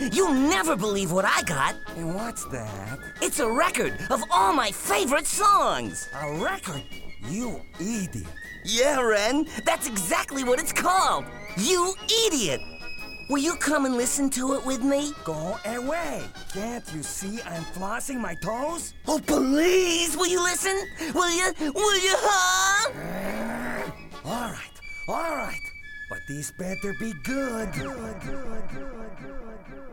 You'll never believe what I got. And what's that? It's a record of all my favorite songs. A record? You idiot. Yeah, Ren, that's exactly what it's called. You idiot. Will you come and listen to it with me? Go away. Can't you see I'm flossing my toes? Oh, please, will you listen? Will you? Will you, huh? All right, all right. But this better be good. good, good, good, good, good.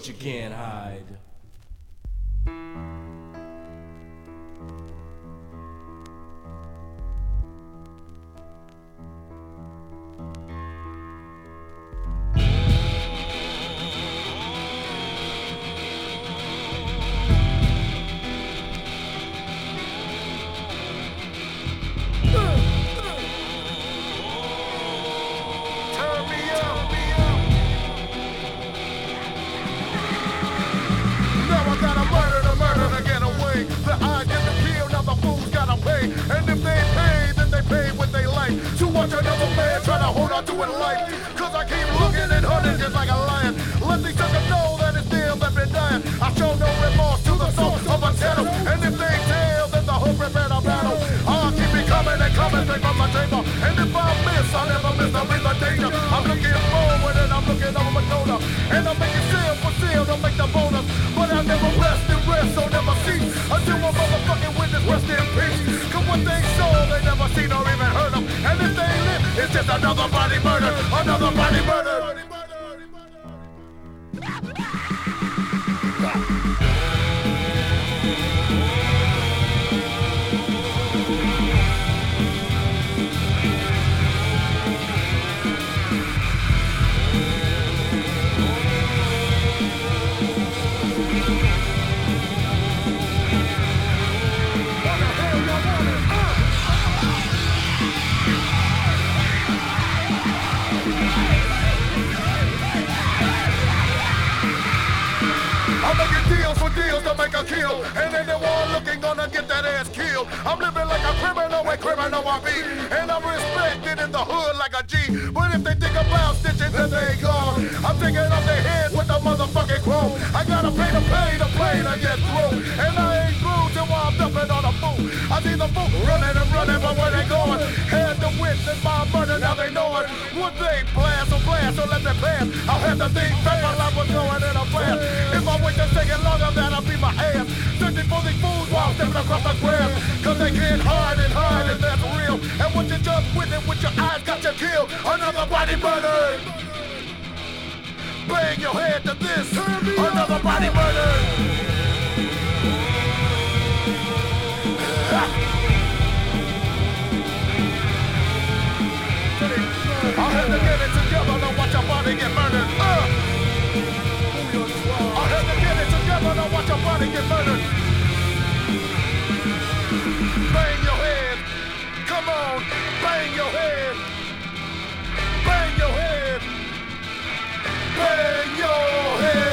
But you can't To watch another man try to hold on to his life. Cause I keep looking and hunting just like a lion. Let these suckers know that it's still left me dying. I show no remorse to the soul of a channel. And if they tell, then the hope prepare to battle. I'll keep it coming and coming straight from my chamber. And if I miss, I never miss, I'm in the danger. I'm looking forward and I'm looking over my shoulder. And I'm making seal for seal to make the bonus. But I never rest and rest, so never cease. Until my motherfucking rest in peace. Cause what they saw, they never seen or even heard of. And if they live, it's just another body murder. Another body murder. To make a kill. And anyone looking gonna get that ass killed. I'm living like a criminal when criminal I be. And I'm respected in the hood like a G. But if they think about stitching, then they gone. I'm taking off their heads with a motherfucking chrome. I gotta pay to pay to play to get through. And I ain't through till I'm dumping on a fool. I see the fool running and running, but where they going? Had the witness my murder, now they know it. Would they blast or blast or let them pass? I'll have to think back my life was going in a flash. If I wait a second longer, that'll be my ass. Searching for these fools while stepping across the grass. Cause they can't hide and hide, and that's real. And what you just witnessed with your eyes got you killed. Another body murdered. Bang your head to this. Another body murdered. I had to get it together to watch your body get murdered. Uh. I had to get it together to watch your body get murdered. Bang your head. Come on. Bang your head. Bang your head. Bang your head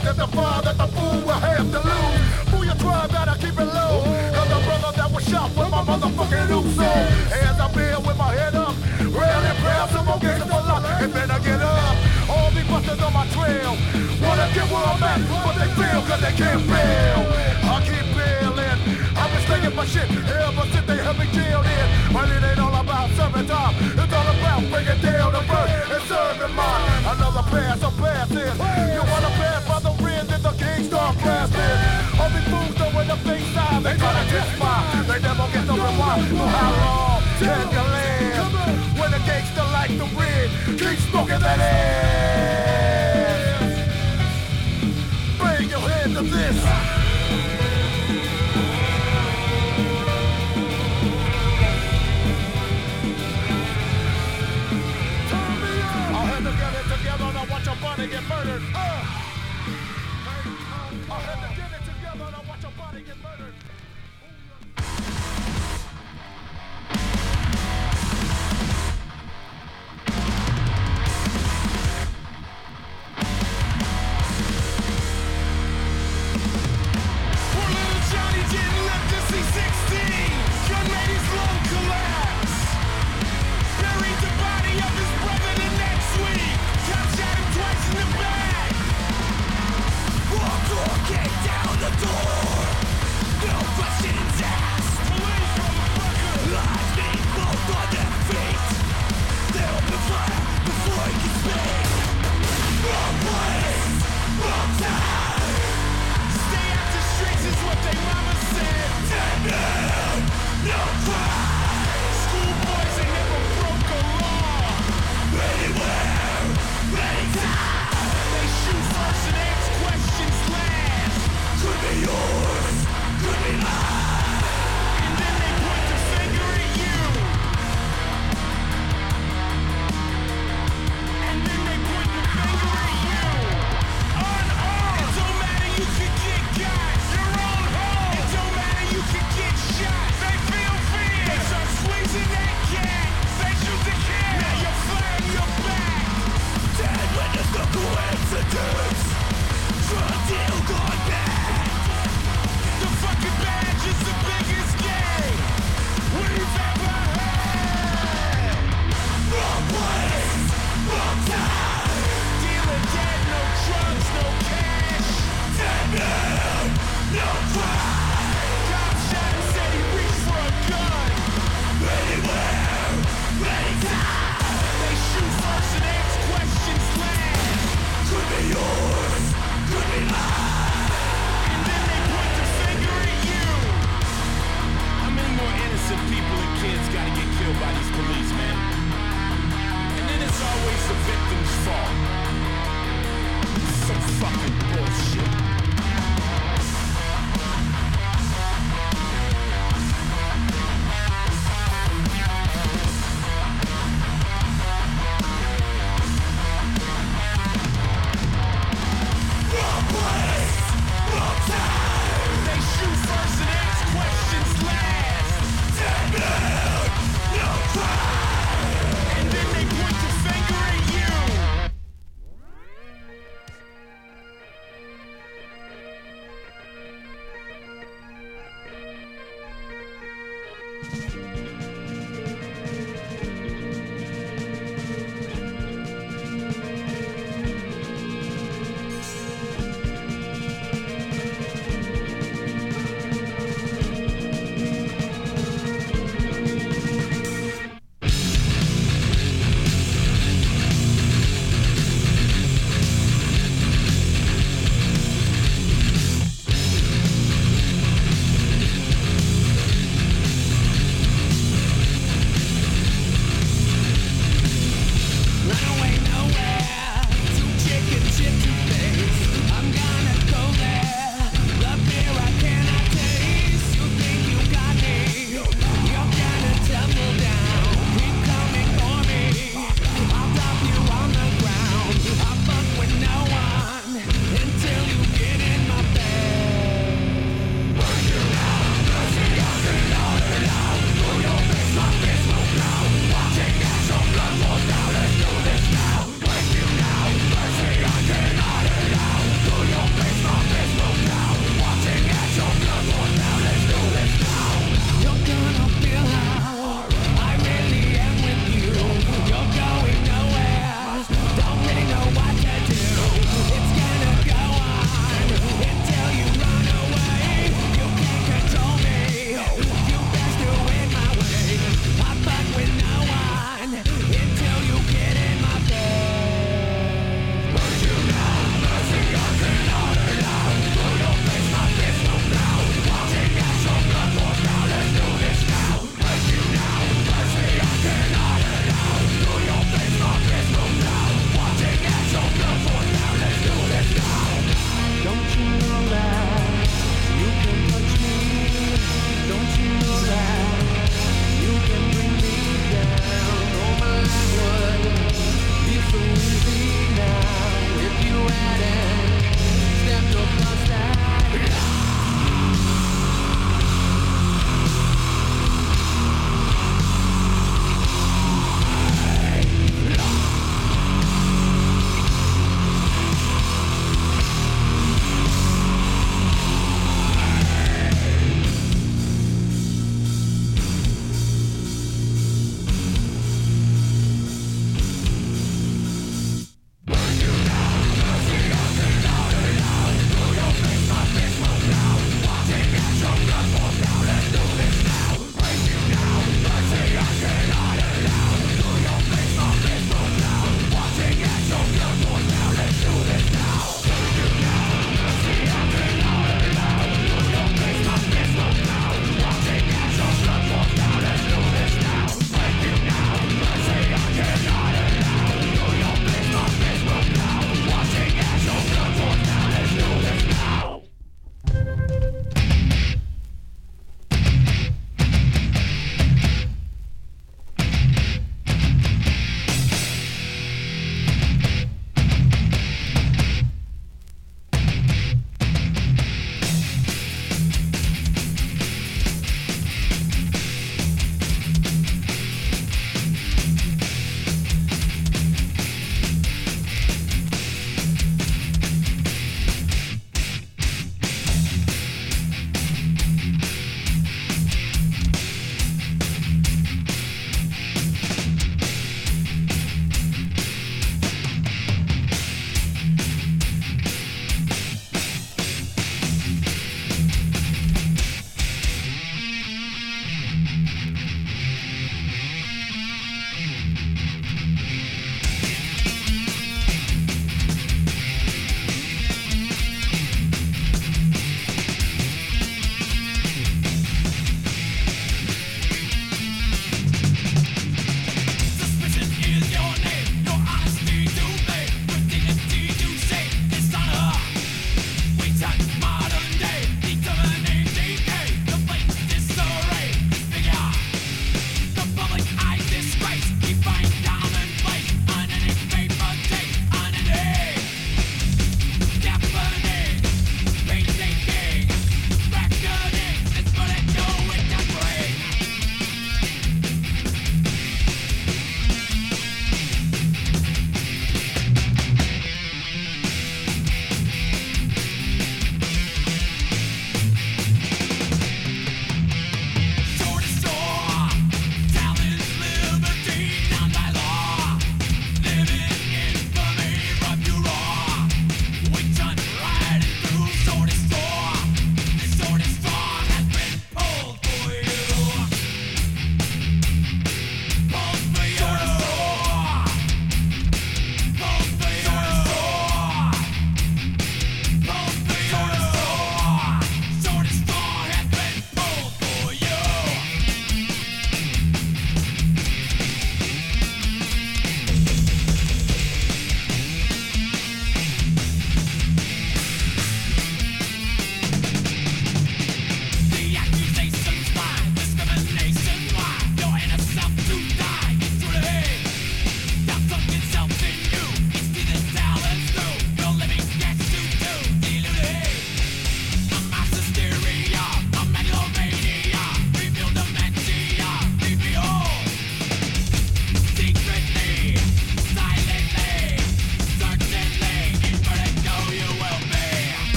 the fool. Identify that the fool will have to lose. Fool, you try, better keep it low. Cause the brother that was shot with my motherfucking loop so As I bear with my head up, rail and prayer, some more gangsters for luck. And then I get up. All these busters on my trail. Wanna get where I'm at, but they fail cause they can't fail. I keep bailing. I've been slinging my shit ever since they had me jailed in. But it ain't all about serving time. It's all about breaking down the bird and serving mine. Another pass, a pass is. You wanna the start blasting. All these fools throwing up they side, they tryna test mine. They never get the rewind. So how long can you live? When the gangster like the red, keep smoking that ass. Bring your head to this. To get it together to watch your body get murdered. Uh.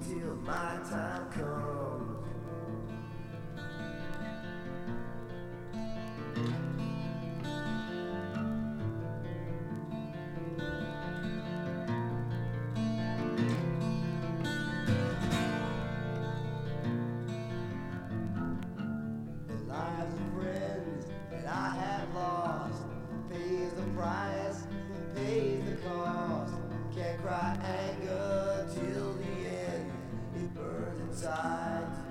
Till my time comes. Inside